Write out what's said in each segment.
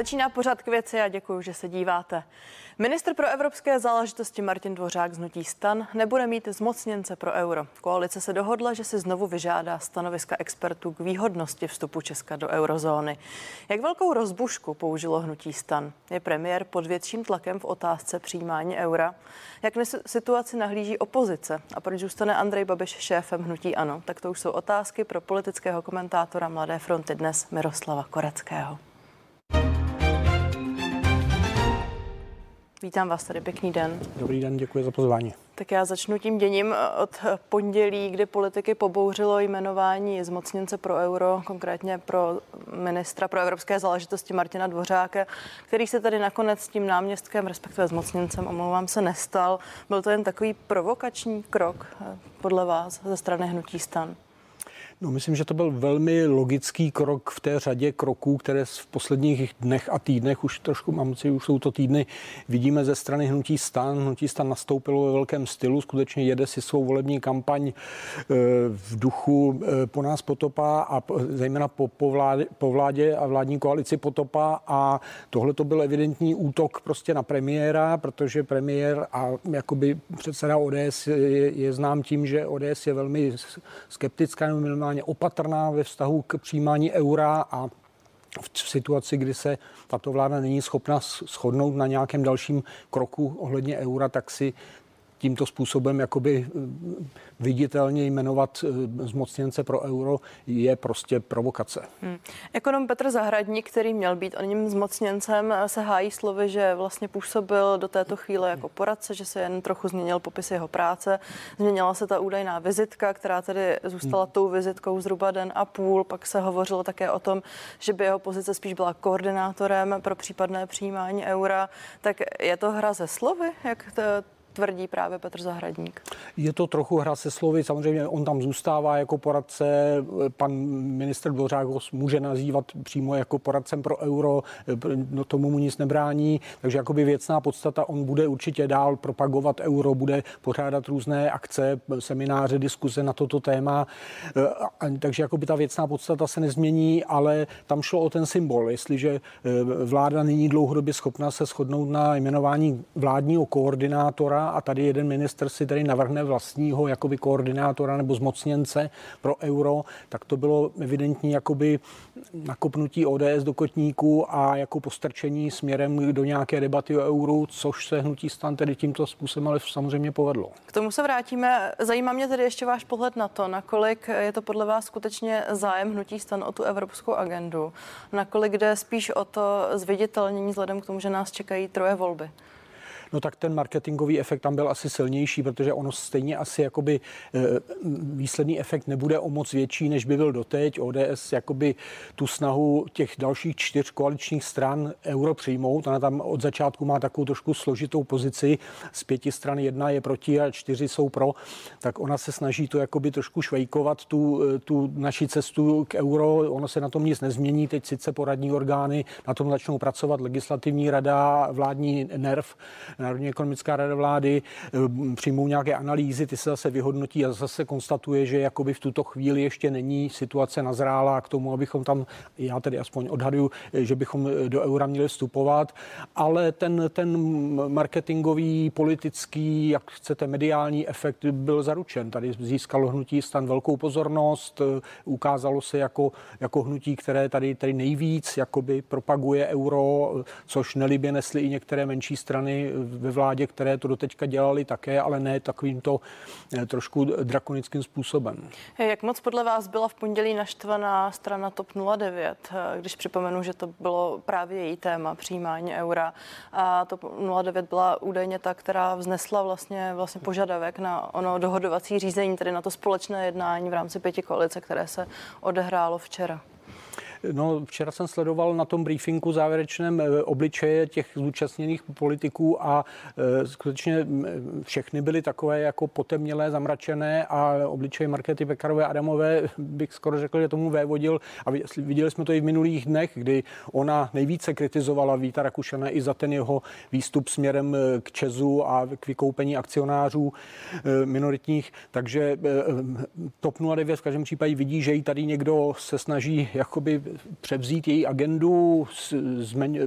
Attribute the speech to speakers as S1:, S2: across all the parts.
S1: Začíná pořád k věci a děkuji, že se díváte. Ministr pro evropské záležitosti Martin Dvořák z Nutí stan nebude mít zmocněnce pro euro. Koalice se dohodla, že si znovu vyžádá stanoviska expertů k výhodnosti vstupu Česka do eurozóny. Jak velkou rozbušku použilo Hnutí stan? Je premiér pod větším tlakem v otázce přijímání eura? Jak na situaci nahlíží opozice? A proč zůstane Andrej Babiš šéfem Hnutí Ano? Tak to už jsou otázky pro politického komentátora Mladé fronty dnes Miroslava Koreckého. Vítám vás tady, pěkný den.
S2: Dobrý den, děkuji za pozvání.
S1: Tak já začnu tím děním od pondělí, kdy politiky pobouřilo jmenování zmocněnce pro euro, konkrétně pro ministra pro evropské záležitosti Martina Dvořáka, který se tady nakonec s tím náměstkem, respektive zmocněncem, omlouvám se, nestal. Byl to jen takový provokační krok eh, podle vás ze strany hnutí stan?
S2: No, myslím, že to byl velmi logický krok v té řadě kroků, které v posledních dnech a týdnech, už trošku mám si, už jsou to týdny, vidíme ze strany Hnutí stan. Hnutí stan nastoupilo ve velkém stylu, skutečně jede si svou volební kampaň e, v duchu e, po nás potopa a zejména po, po, vládě, po vládě a vládní koalici potopa a tohle to byl evidentní útok prostě na premiéra, protože premiér a jakoby předseda ODS je, je znám tím, že ODS je velmi skeptická nebo maximálně opatrná ve vztahu k přijímání eura a v situaci, kdy se tato vláda není schopna shodnout na nějakém dalším kroku ohledně eura, tak si tímto způsobem jakoby eh, viditelně jmenovat eh, zmocněnce pro euro je prostě provokace. Hmm.
S1: Ekonom Petr Zahradník, který měl být o něm zmocněncem, eh, se hájí slovy, že vlastně působil do této chvíle jako poradce, že se jen trochu změnil popis jeho práce. Změnila se ta údajná vizitka, která tedy zůstala hmm. tou vizitkou zhruba den a půl. Pak se hovořilo také o tom, že by jeho pozice spíš byla koordinátorem pro případné přijímání eura. Tak je to hra ze slovy, jak to tvrdí právě Petr Zahradník.
S2: Je to trochu hra se slovy, samozřejmě on tam zůstává jako poradce, pan minister Dvořák ho může nazývat přímo jako poradcem pro euro, no tomu mu nic nebrání, takže jakoby věcná podstata, on bude určitě dál propagovat euro, bude pořádat různé akce, semináře, diskuze na toto téma, takže jakoby ta věcná podstata se nezmění, ale tam šlo o ten symbol, jestliže eh, vláda není dlouhodobě schopna se shodnout na jmenování vládního koordinátora, a tady jeden minister si tady navrhne vlastního jakoby koordinátora nebo zmocněnce pro euro, tak to bylo evidentní jakoby nakopnutí ODS do kotníku a jako postrčení směrem do nějaké debaty o euru, což se hnutí stan tedy tímto způsobem ale samozřejmě povedlo.
S1: K tomu se vrátíme. Zajímá mě tedy ještě váš pohled na to, nakolik je to podle vás skutečně zájem hnutí stan o tu evropskou agendu, nakolik jde spíš o to zviditelnění vzhledem k tomu, že nás čekají troje volby
S2: no tak ten marketingový efekt tam byl asi silnější, protože ono stejně asi jakoby eh, výsledný efekt nebude o moc větší, než by byl doteď. ODS jakoby tu snahu těch dalších čtyř koaličních stran euro přijmout. Ona tam od začátku má takovou trošku složitou pozici. Z pěti stran jedna je proti a čtyři jsou pro. Tak ona se snaží to jakoby trošku švejkovat, tu, eh, tu naši cestu k euro. Ono se na tom nic nezmění. Teď sice poradní orgány na tom začnou pracovat, legislativní rada, vládní nerv Národní ekonomická rada vlády eh, přijmou nějaké analýzy, ty se zase vyhodnotí a zase konstatuje, že jakoby v tuto chvíli ještě není situace nazrála k tomu, abychom tam, já tedy aspoň odhaduju, eh, že bychom eh, do eura měli vstupovat, ale ten, ten marketingový, politický, jak chcete, mediální efekt byl zaručen. Tady získalo hnutí stan velkou pozornost, ukázalo se jako, jako hnutí, které tady, tady nejvíc jakoby propaguje euro, což nelibě nesly i některé menší strany ve vládě, které to doteďka dělali také, ale ne takovýmto eh, trošku drakonickým způsobem.
S1: Jak moc podle vás byla v pondělí naštvaná strana TOP 09, eh, když připomenu, že to bylo právě její téma přijímání eura a TOP 09 byla údajně ta, která vznesla vlastně, vlastně požadavek na ono dohodovací řízení, tedy na to společné jednání v rámci pěti koalice, které se odehrálo včera.
S2: No, včera jsem sledoval na tom briefingu závěrečném eh, obličeje těch zúčastněných politiků a e, skutečně všechny byly takové jako potemnělé, zamračené a obličeje Markety Pekarové Adamové bych skoro řekl, že tomu vévodil. A viděli jsme to i v minulých dnech, kdy ona nejvíce kritizovala Víta Rakušana i za ten jeho výstup směrem eh, k Čezu a k vykoupení akcionářů minoritních, takže TOP 09 v každém případě vidí, že jí tady někdo se snaží jakoby převzít její agendu,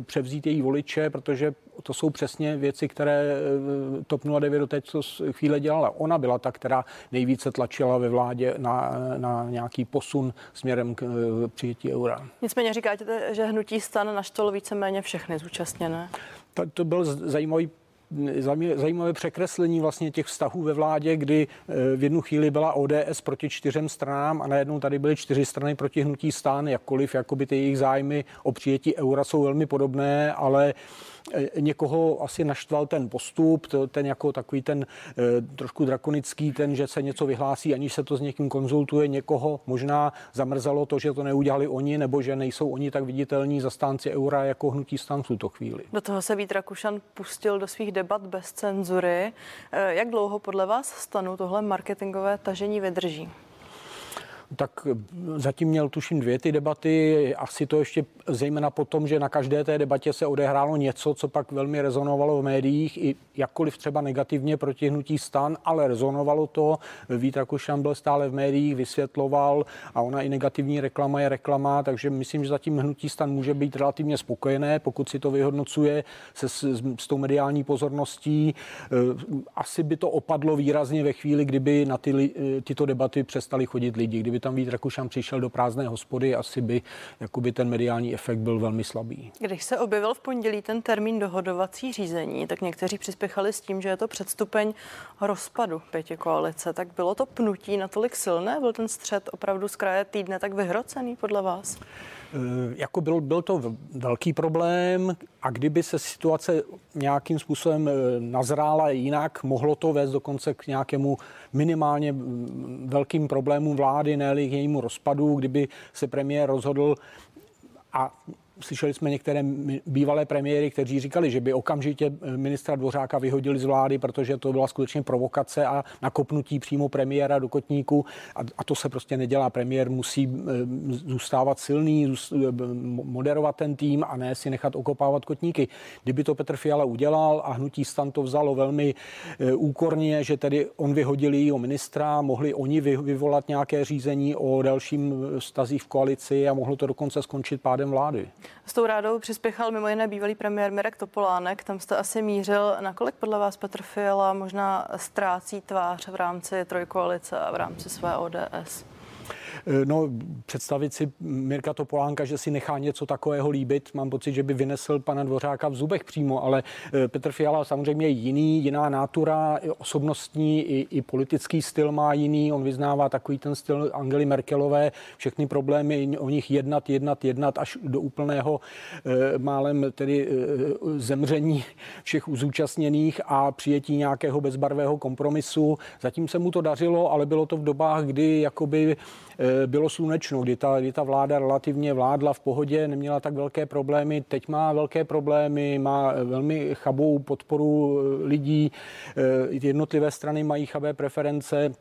S2: převzít její voliče, protože to jsou přesně věci, které eh, TOP 09 do této chvíle dělala. Ona byla ta, která nejvíce tlačila ve vládě na, na nějaký posun směrem k eh, přijetí eura.
S1: Nicméně říkáte, že hnutí stan naštvalo víceméně všechny zúčastněné.
S2: To, to byl zajímavý zajímavé překreslení vlastně těch vztahů ve vládě, kdy eh, v jednu chvíli byla ODS proti čtyřem stranám a najednou tady byly čtyři strany proti hnutí stán, jakkoliv jakoby ty jejich zájmy o přijetí eura jsou velmi podobné, ale někoho asi naštval ten postup, ten jako takový ten eh, trošku drakonický, ten, že se něco vyhlásí, aniž se to s někým konzultuje, někoho možná zamrzelo to, že to neudělali oni, nebo že nejsou oni tak viditelní zastánci eura jako hnutí stan v tuto chvíli.
S1: Do toho se Vít Rakušan pustil do svých debat bez cenzury. Eh, jak dlouho podle vás stanu tohle marketingové tažení vydrží?
S2: Tak zatím měl tuším dvě ty debaty, asi to ještě zejména po tom, že na každé té debatě se odehrálo něco, co pak velmi rezonovalo v médiích, i jakkoliv třeba negativně proti hnutí stan, ale rezonovalo to. Vít Rakušan byl stále v médiích, vysvětloval a ona i negativní reklama je reklama, takže myslím, že zatím hnutí stan může být relativně spokojené, pokud si to vyhodnocuje se s, s tou mediální pozorností. Eh, asi by to opadlo výrazně ve chvíli, kdyby na ty, eh, tyto debaty přestali chodit lidi, kdyby tam Vít Rakušan přišel do prázdné hospody, asi by jakoby ten mediální efekt byl velmi slabý.
S1: Když se objevil v pondělí ten termín dohodovací řízení, tak někteří přispěchali s tím, že je to předstupeň rozpadu pěti koalice. Tak bylo to pnutí natolik silné? Byl ten střed opravdu z kraje týdne tak vyhrocený podle vás?
S2: Eh, jako byl, byl to velký problém a kdyby se situace nějakým způsobem eh, nazrála jinak, mohlo to vést dokonce k nějakému minimálně mm, velkým problémům vlády, ne k jejímu rozpadu, kdyby se premiér rozhodl a Slyšeli jsme některé bývalé premiéry, kteří říkali, že by okamžitě eh, ministra Dvořáka vyhodili z vlády, protože to byla skutečně provokace a nakopnutí přímo premiéra do kotníku. A, a to se prostě nedělá. Premiér musí eh, zůstávat silný, eh, moderovat ten tým a ne si nechat okopávat kotníky. Kdyby to Petr Fiala udělal a hnutí stan to vzalo velmi úkorně, že tedy on vyhodil jejího ministra, mohli oni vyvolat nějaké řízení o dalším stazích v koalici a mohlo to dokonce skončit pádem vlády.
S1: S tou rádou přispěchal mimo jiné bývalý premiér Mirek Topolánek. Tam jste asi mířil, nakolik podle vás Petr Fiala možná ztrácí tvář v rámci trojkoalice a v rámci své ODS?
S2: Eh, no, představit si Mirka Topolánka, že si nechá něco takového líbit, mám pocit, že by vynesl pana Dvořáka v zubech přímo, ale eh, Petr Fiala samozřejmě jiný, jiná nátura, osobnostní i, i politický styl má jiný, on vyznává takový ten styl Angely Merkelové, všechny problémy o nich jednat, jednat, jednat až do úplného e, málem tedy zemření všech zúčastněných a přijetí nějakého bezbarvého kompromisu. Zatím se mu to dařilo, ale bylo to v dobách, kdy jakoby Eh, bylo slunečno, kdy ta, kdy ta vláda relativně vládla v pohodě, neměla tak velké problémy. Teď má velké problémy, má velmi chabou podporu eh, lidí, eh, jednotlivé strany mají chabé preference.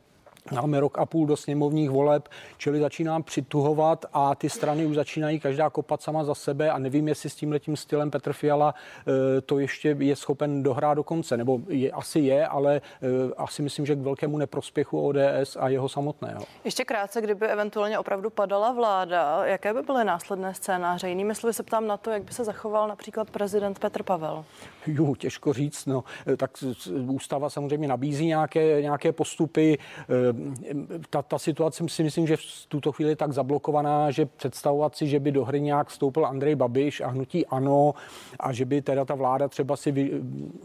S2: Máme rok a půl do sněmovních voleb, čili začínám přituhovat a ty strany už začínají každá kopat sama za sebe a nevím, jestli s tímhletím stylem Petr Fiala eh, to ještě je schopen dohrát do konce, nebo je, asi je, ale eh, asi myslím, že k velkému neprospěchu ODS a jeho samotného.
S1: Ještě krátce, kdyby eventuálně opravdu padala vláda, jaké by byly následné scénáře? Jinými slovy se ptám na to, jak by se zachoval například prezident Petr Pavel.
S2: Jo, těžko říct, no, eh, tak ústava samozřejmě nabízí nějaké, nějaké postupy ta, ta situace si myslím, že v tuto chvíli je tak zablokovaná, že představovat si, že by do hry nějak vstoupil Andrej Babiš a hnutí ano a že by teda ta vláda třeba si,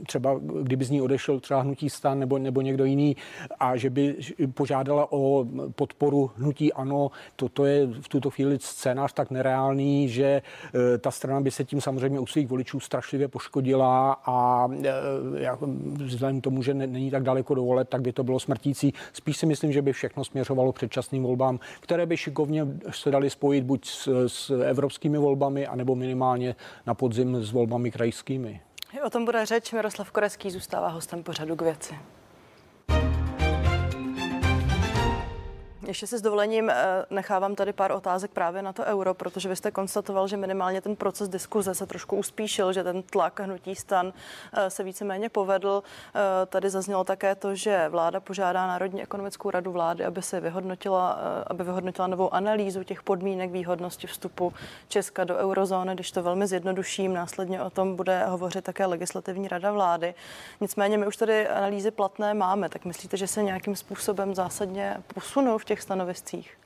S2: třeba kdyby z ní odešel třeba hnutí stan nebo, nebo někdo jiný a že by požádala o podporu hnutí ano, toto je v tuto chvíli scénář tak nereálný, že e, ta strana by se tím samozřejmě u svých voličů strašlivě poškodila a e, vzhledem k tomu, že není tak daleko do voleb, tak by to bylo smrtící. Spíš si myslím, myslím, že by všechno směřovalo předčasným volbám, které by šikovně se dali spojit buď s, s evropskými volbami, anebo minimálně na podzim s volbami krajskými.
S1: O tom bude řeč. Miroslav Koreský zůstává hostem pořadu k věci. Ještě si s dovolením eh, nechávám tady pár otázek právě na to euro, protože vy jste konstatoval, že minimálně ten proces diskuze se trošku uspíšil, že ten tlak hnutí stan eh, se víceméně povedl. Eh, tady zaznělo také to, že vláda požádá Národní ekonomickou radu vlády, aby se vyhodnotila, aby vyhodnotila novou analýzu těch podmínek výhodnosti vstupu Česka do eurozóny, když to velmi zjednoduším. Následně o tom bude hovořit také legislativní rada vlády. Nicméně my už tady analýzy platné máme, tak myslíte, že se nějakým způsobem zásadně posunou v těch stanoviscích?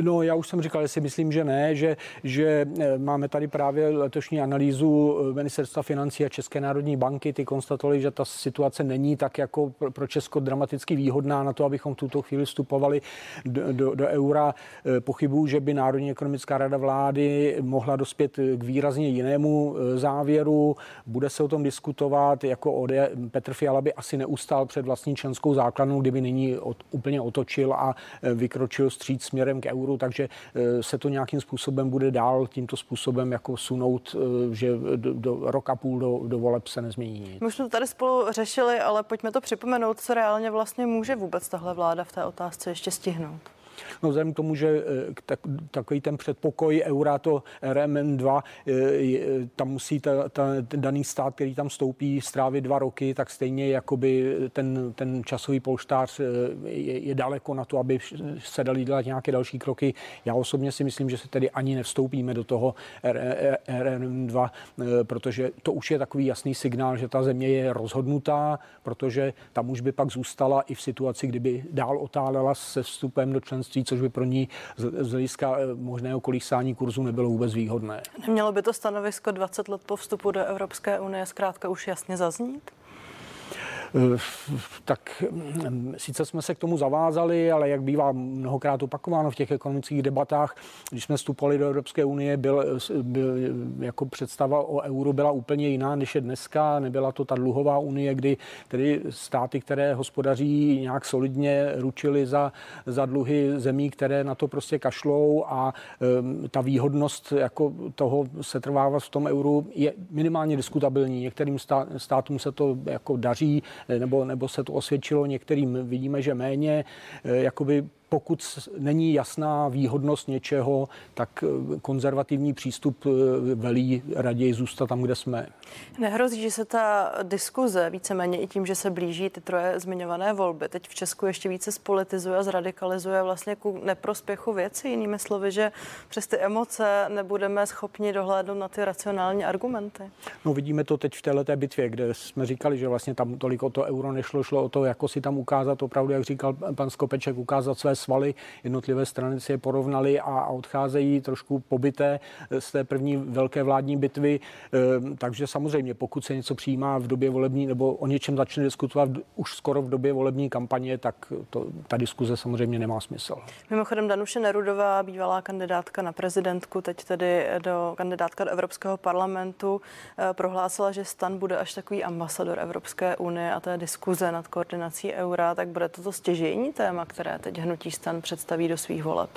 S2: No, já už jsem říkal, že si myslím, že ne, že, že eh, máme tady právě letošní analýzu eh, Ministerstva financí a České národní banky. Ty konstatovali, že ta situace není tak jako pro Česko dramaticky výhodná na to, abychom v tuto chvíli vstupovali do, do, do eura. Eh, pochybuju, že by Národní ekonomická rada vlády mohla dospět k výrazně jinému závěru. Bude se o tom diskutovat. Jako OD Petr Fiala by asi neustál před vlastní členskou základnou, kdyby nyní od, úplně otočil a vykročil stříc směrem směrem k euru, takže eh, se to nějakým způsobem bude dál tímto způsobem jako sunout, eh, že do, do roka půl do, do voleb se nezmění nic.
S1: My jsme to tady spolu řešili, ale pojďme to připomenout, co reálně vlastně může vůbec tahle vláda v té otázce ještě stihnout.
S2: No vzhledem k tomu, že eh, tak, takový ten předpokoj eura, to RMN2, eh, tam musí ta, ta, ten daný stát, který tam stoupí, strávit dva roky, tak stejně jakoby ten, ten časový polštář eh, je, je daleko na to, aby se dali dělat nějaké další kroky. Já osobně si myslím, že se tedy ani nevstoupíme do toho RMN2, protože to už je takový jasný signál, že ta země je rozhodnutá, protože tam už by pak zůstala i v situaci, kdyby dál otálela se vstupem do členství, což by pro ní z hlediska eh, možného kolísání kurzu nebylo vůbec výhodné.
S1: Nemělo by to stanovisko 20 let po vstupu do Evropské unie zkrátka už jasně zaznít?
S2: Tak sice jsme se k tomu zavázali, ale jak bývá mnohokrát opakováno v těch ekonomických debatách, když jsme vstupovali do Evropské unie, byl, byl jako představa o euru byla úplně jiná, než je dneska. Nebyla to ta dluhová unie, kdy tedy státy, které hospodaří nějak solidně, ručili za, za dluhy zemí, které na to prostě kašlou a um, ta výhodnost jako toho se trvávat v tom euru je minimálně diskutabilní. Některým státům se to jako daří, nebo, nebo se to osvědčilo některým, vidíme, že méně, eh, jakoby pokud není jasná výhodnost něčeho, tak eh, konzervativní přístup eh, velí raději zůstat tam, kde jsme.
S1: Nehrozí, že se ta diskuze víceméně i tím, že se blíží ty troje zmiňované volby, teď v Česku ještě více spolitizuje a zradikalizuje vlastně ku neprospěchu věci. Jinými slovy, že přes ty emoce nebudeme schopni dohlédnout na ty racionální argumenty.
S2: No vidíme to teď v této bitvě, kde jsme říkali, že vlastně tam tolik o to euro nešlo, šlo o to, jako si tam ukázat opravdu, jak říkal pan Skopeček, ukázat své svaly, jednotlivé strany si je porovnali a, odcházejí trošku pobyté z té první velké vládní bitvy. E, takže samozřejmě, pokud se něco přijímá v době volební nebo o něčem začne diskutovat už skoro v době volební kampaně, tak to, ta diskuze samozřejmě nemá smysl.
S1: Mimochodem Danuše Nerudová, bývalá kandidátka na prezidentku, teď tedy do kandidátka do Evropského parlamentu, e, prohlásila, že Stan bude až takový ambasador Evropské unie a té diskuze nad koordinací eura, tak bude toto stěžení téma, které teď hnutí stan představí do svých voleb?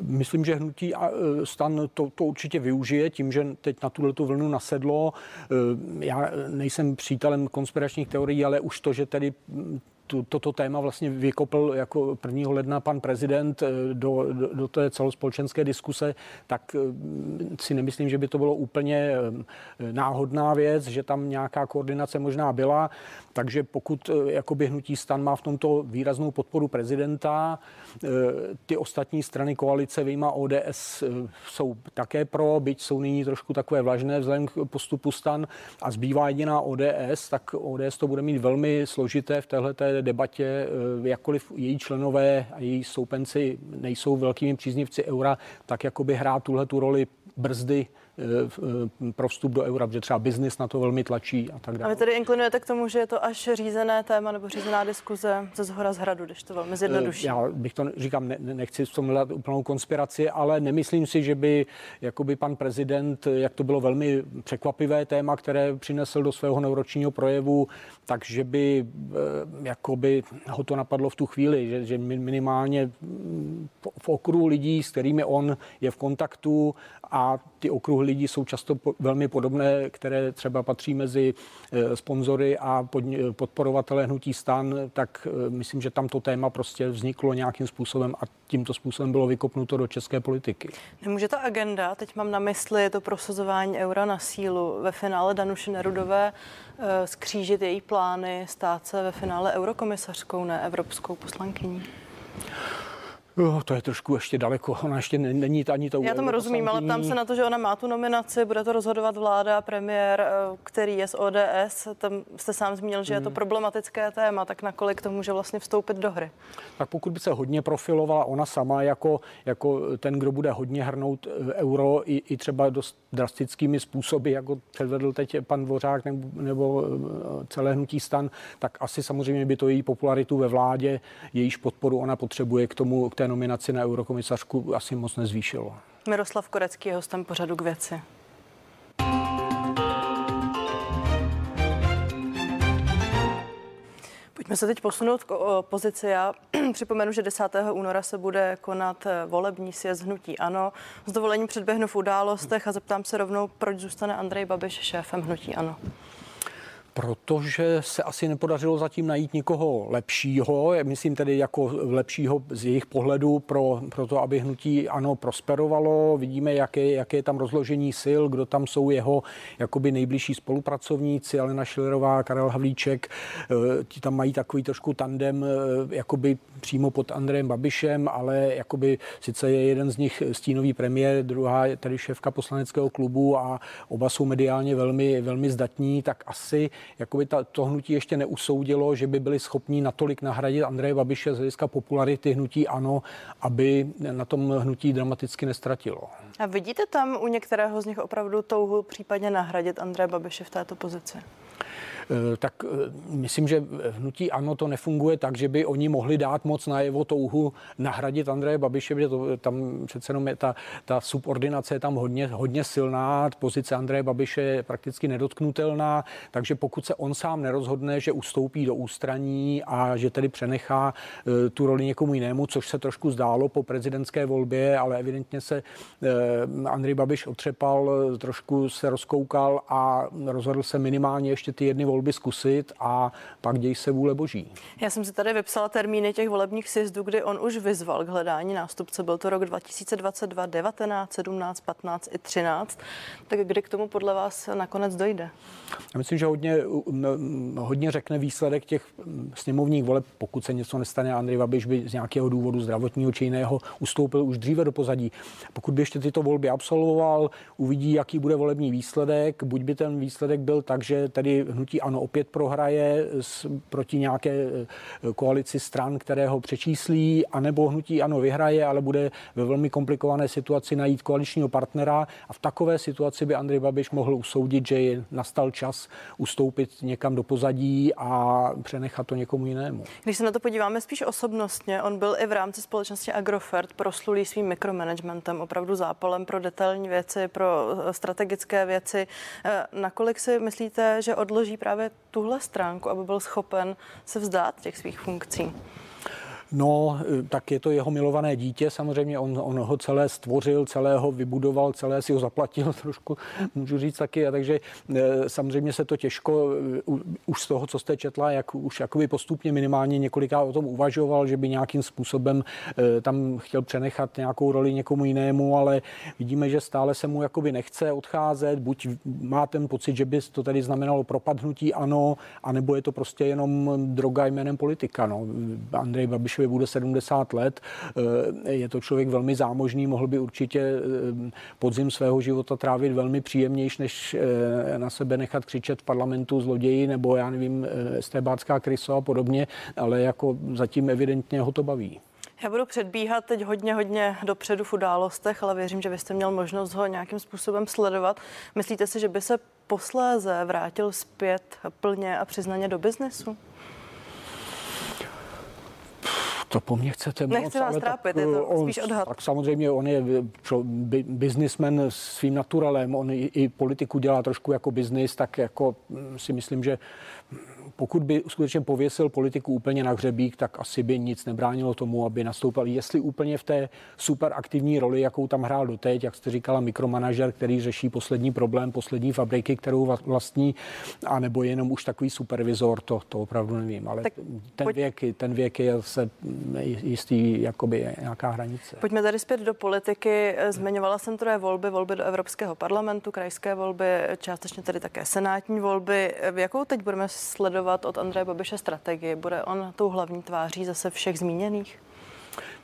S2: Myslím, že hnutí e, stan to, to určitě využije tím, že teď na tuto vlnu nasedlo. E, já nejsem přítelem konspiračních teorií, ale už to, že tedy tu, toto téma vlastně vykopl jako 1. ledna pan prezident eh, do, do, do té celospolečenské diskuse, tak eh, si nemyslím, že by to bylo úplně eh, náhodná věc, že tam nějaká koordinace možná byla. Takže pokud jakoby hnutí stan má v tomto výraznou podporu prezidenta, ty ostatní strany koalice vyjma ODS jsou také pro, byť jsou nyní trošku takové vlažné vzhledem k postupu stan a zbývá jediná ODS, tak ODS to bude mít velmi složité v debatě, eh, jakkoliv její členové a její stoupenci nejsou velkými příznivci eura, tak jakoby hrát tuhle tu roli brzdy pro vstup do eura, protože třeba biznis na to velmi tlačí a tak dále.
S1: A vy tedy inklinujete k tomu, že je to až řízené téma nebo řízená diskuze ze zhora z hradu, když to velmi zjednoduší?
S2: Eh, já bych to, říkám, ne, nechci v tom hledat úplnou konspiraci, ale nemyslím si, že by jakoby pan prezident, jak to bylo velmi překvapivé téma, které přinesl do svého neuročního projevu, takže by jakoby ho to napadlo v tu chvíli, že, že minimálně v okruhu lidí, s kterými on je v kontaktu a ty okruhy lidí jsou často velmi podobné, které třeba patří mezi sponzory a podporovatele hnutí stan, tak myslím, že tam to téma prostě vzniklo nějakým způsobem a tímto způsobem bylo vykopnuto do české politiky.
S1: Nemůže ta agenda, teď mám na mysli to prosazování eura na sílu ve finále Danuše Nerudové, skřížit její plány stát se ve finále eurokomisařkou, ne evropskou poslankyní?
S2: Oh, to je trošku ještě daleko. Ona ještě není ani to.
S1: Já tomu rozumím, ale tam se na to, že ona má tu nominaci, bude to rozhodovat vláda, premiér, eh, který je z ODS. Tam jste sám zmínil, že je to hmm. problematické téma, tak nakolik to může vlastně vstoupit do hry?
S2: Tak pokud by se hodně profilovala ona sama jako, jako ten, kdo bude hodně hrnout eh, euro i, i třeba dost drastickými způsoby, jako předvedl teď pan Dvořák nebo, nebo eh, celé hnutí stan, tak asi samozřejmě by to její popularitu ve vládě, jejíž podporu ona potřebuje k tomu, k té nominaci na eurokomisařku asi moc nezvýšilo.
S1: Miroslav Korecký je hostem pořadu k věci. Pojďme se teď posunout k opozici. Já připomenu, že 10. února se bude konat eh, volební sjezd hnutí ANO. S dovolením předběhnu v událostech a zeptám se rovnou, proč zůstane Andrej Babiš šéfem hnutí ANO.
S2: Protože se asi nepodařilo zatím najít nikoho lepšího, myslím tedy jako lepšího z jejich pohledu pro, pro to, aby hnutí ano prosperovalo. Vidíme, jaké, jaké je tam rozložení sil, kdo tam jsou jeho jakoby nejbližší spolupracovníci, Alena Šilerová, Karel Havlíček, eh, ti tam mají takový trošku tandem eh, jakoby přímo pod Andrejem Babišem, ale jakoby sice je jeden z nich stínový premiér, druhá je tady šéfka poslaneckého klubu a oba jsou mediálně velmi, velmi zdatní, tak asi jakoby ta, to hnutí ještě neusoudilo, že by byli schopni natolik nahradit Andreje Babiše z hlediska popularity hnutí ano, aby na tom hnutí dramaticky nestratilo.
S1: A vidíte tam u některého z nich opravdu touhu případně nahradit Andreje Babiše v této pozici?
S2: Eh, tak eh, myslím, že hnutí ANO to nefunguje tak, že by oni mohli dát moc na jeho touhu nahradit Andreje Babiše, protože to, tam přece jenom je ta, ta subordinace je tam hodně, hodně silná, pozice Andreje Babiše je prakticky nedotknutelná, takže pokud se on sám nerozhodne, že ustoupí do ústraní a že tedy přenechá eh, tu roli někomu jinému, což se trošku zdálo po prezidentské volbě, ale evidentně se Andrej Babiš otřepal, trošku se rozkoukal a rozhodl se minimálně ještě ty jedny volby volby zkusit a pak děj se vůle boží.
S1: Já jsem si tady vypsala termíny těch volebních sjezdů, kdy on už vyzval k hledání nástupce. Byl to rok 2022, 19, 17, 15 i 13. Tak kdy k tomu podle vás nakonec dojde?
S2: Já myslím, že hodně, hodně řekne výsledek těch sněmovních voleb, pokud se něco nestane. Andrej Babiš by z nějakého důvodu zdravotního či jiného ustoupil už dříve do pozadí. Pokud by ještě tyto volby absolvoval, uvidí, jaký bude volební výsledek. Buď by ten výsledek byl tak, že tady hnutí ano opět prohraje s, proti nějaké eh, koalici stran, které ho přečíslí, anebo hnutí ano vyhraje, ale bude ve velmi komplikované situaci najít koaličního partnera a v takové situaci by Andrej Babiš mohl usoudit, že je nastal čas ustoupit někam do pozadí a přenechat to někomu jinému.
S1: Když se na to podíváme spíš osobnostně, on byl i v rámci společnosti Agrofert proslulý svým mikromanagementem, opravdu zápalem pro detailní věci, pro eh, strategické věci. Eh, nakolik si myslíte, že odloží právě právě tuhle stránku, aby byl schopen se vzdát těch svých funkcí?
S2: No, tak je to jeho milované dítě, samozřejmě on, on ho celé stvořil, celého vybudoval, celé si ho zaplatil trošku, můžu říct taky, a takže e, samozřejmě se to těžko e, už z toho, co jste četla, jak už jakoby postupně minimálně několikrát o tom uvažoval, že by nějakým způsobem e, tam chtěl přenechat nějakou roli někomu jinému, ale vidíme, že stále se mu jakoby nechce odcházet, buď má ten pocit, že by to tady znamenalo propadnutí, ano, anebo je to prostě jenom droga jménem politika. No. Andrej Babiš Babišovi bude 70 let. Eh, je to člověk velmi zámožný, mohl by určitě eh, podzim svého života trávit velmi příjemnější, než eh, na sebe nechat křičet v parlamentu zloději nebo já nevím, stébácká kryso a podobně, ale jako zatím evidentně ho to baví.
S1: Já budu předbíhat teď hodně, hodně dopředu v událostech, ale věřím, že byste měl možnost ho nějakým způsobem sledovat. Myslíte si, že by se posléze vrátil zpět plně a přiznaně do biznesu?
S2: To po mně chcete
S1: moc. Nechci vás trápit, tak, je to on, spíš odhad.
S2: Tak samozřejmě on je biznismen svým naturalem, on i, i politiku dělá trošku jako biznis, tak jako mm, si myslím, že pokud by skutečně pověsil politiku úplně na hřebík, tak asi by nic nebránilo tomu, aby nastoupil. Jestli úplně v té super aktivní roli, jakou tam hrál doteď, jak jste říkala, mikromanažer, který řeší poslední problém, poslední fabriky, kterou vlastní, a nebo jenom už takový supervizor, to, to opravdu nevím. Ale tak ten, pojď... věk, ten věk je se jistý jakoby nějaká hranice.
S1: Pojďme tady zpět do politiky. Zmiňovala jsem troje volby, volby do Evropského parlamentu, krajské volby, částečně tedy také senátní volby. Jakou teď budeme sledovat od Andreje Babiše strategii? Bude on tou hlavní tváří zase všech zmíněných?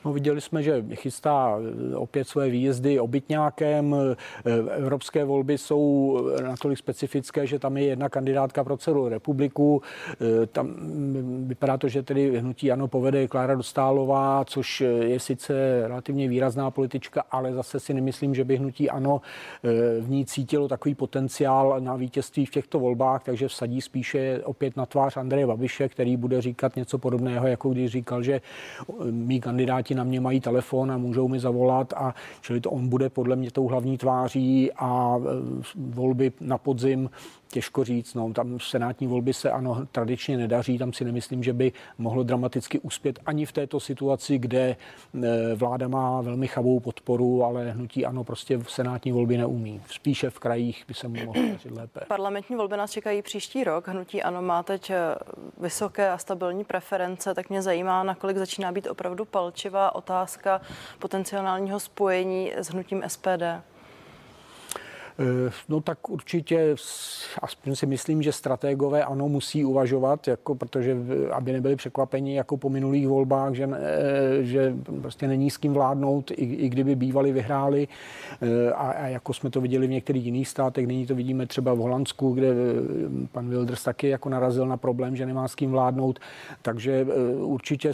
S2: No, viděli jsme, že chystá eh, opět své výjezdy obytňákem. Eh, evropské volby jsou natolik specifické, že tam je jedna kandidátka pro celou republiku. Eh, tam mm, vypadá to, že tedy hnutí ano povede Klára Dostálová, což je sice relativně výrazná politička, ale zase si nemyslím, že by hnutí ano v ní cítilo takový potenciál na vítězství v těchto volbách, takže vsadí spíše opět na tvář Andreje Babiše, který bude říkat něco podobného, jako když říkal, že mý kandidáti na mě mají telefon a můžou mi zavolat a čili to on bude podle mě tou hlavní tváří a e, volby na podzim těžko říct. No, tam senátní volby se ano tradičně nedaří, tam si nemyslím, že by mohlo dramaticky uspět ani v této situaci, kde e, vláda má velmi chavou podporu, ale hnutí ano prostě v senátní volby neumí. Spíše v krajích by se mu mohlo dařit lépe.
S1: Parlamentní volby nás čekají příští rok. Hnutí ano má teď e, vysoké a stabilní preference, tak mě zajímá, nakolik začíná být opravdu palčivá otázka potenciálního spojení s hnutím SPD.
S2: Eh, no tak určitě, aspoň si myslím, že strategové ano musí uvažovat, jako, protože aby nebyli překvapeni jako po minulých volbách, že, eh, že prostě není s kým vládnout, i, i kdyby bývali vyhráli. Eh, a, a jako jsme to viděli v některých jiných státech, nyní to vidíme třeba v Holandsku, kde pan Wilders taky jako narazil na problém, že nemá s kým vládnout. Takže určitě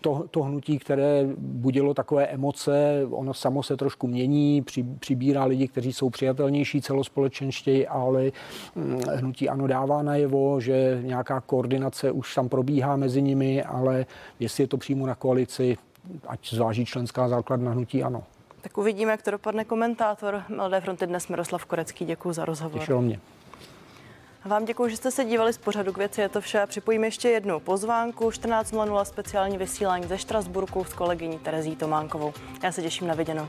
S2: to, to hnutí, které budilo takové emoce, ono samo se trošku mění, při, přibírá lidi, kteří jsou přijatelnější celospolečenštěji, ale hm, hnutí ano dává najevo, že nějaká koordinace už tam probíhá mezi nimi, ale jestli je to přímo na koalici, ať zváží členská základna hnutí ano.
S1: Tak uvidíme, jak to dopadne komentátor Mladé fronty dnes Miroslav Korecký. Děkuji za rozhovor.
S2: Těšilo mě.
S1: Vám děkuji, že jste se dívali z pořadu k věci. Je to vše. Připojím ještě jednu pozvánku. 14.00 speciální vysílání ze Štrasburku s kolegyní Terezí Tománkovou. Já se těším na viděnou.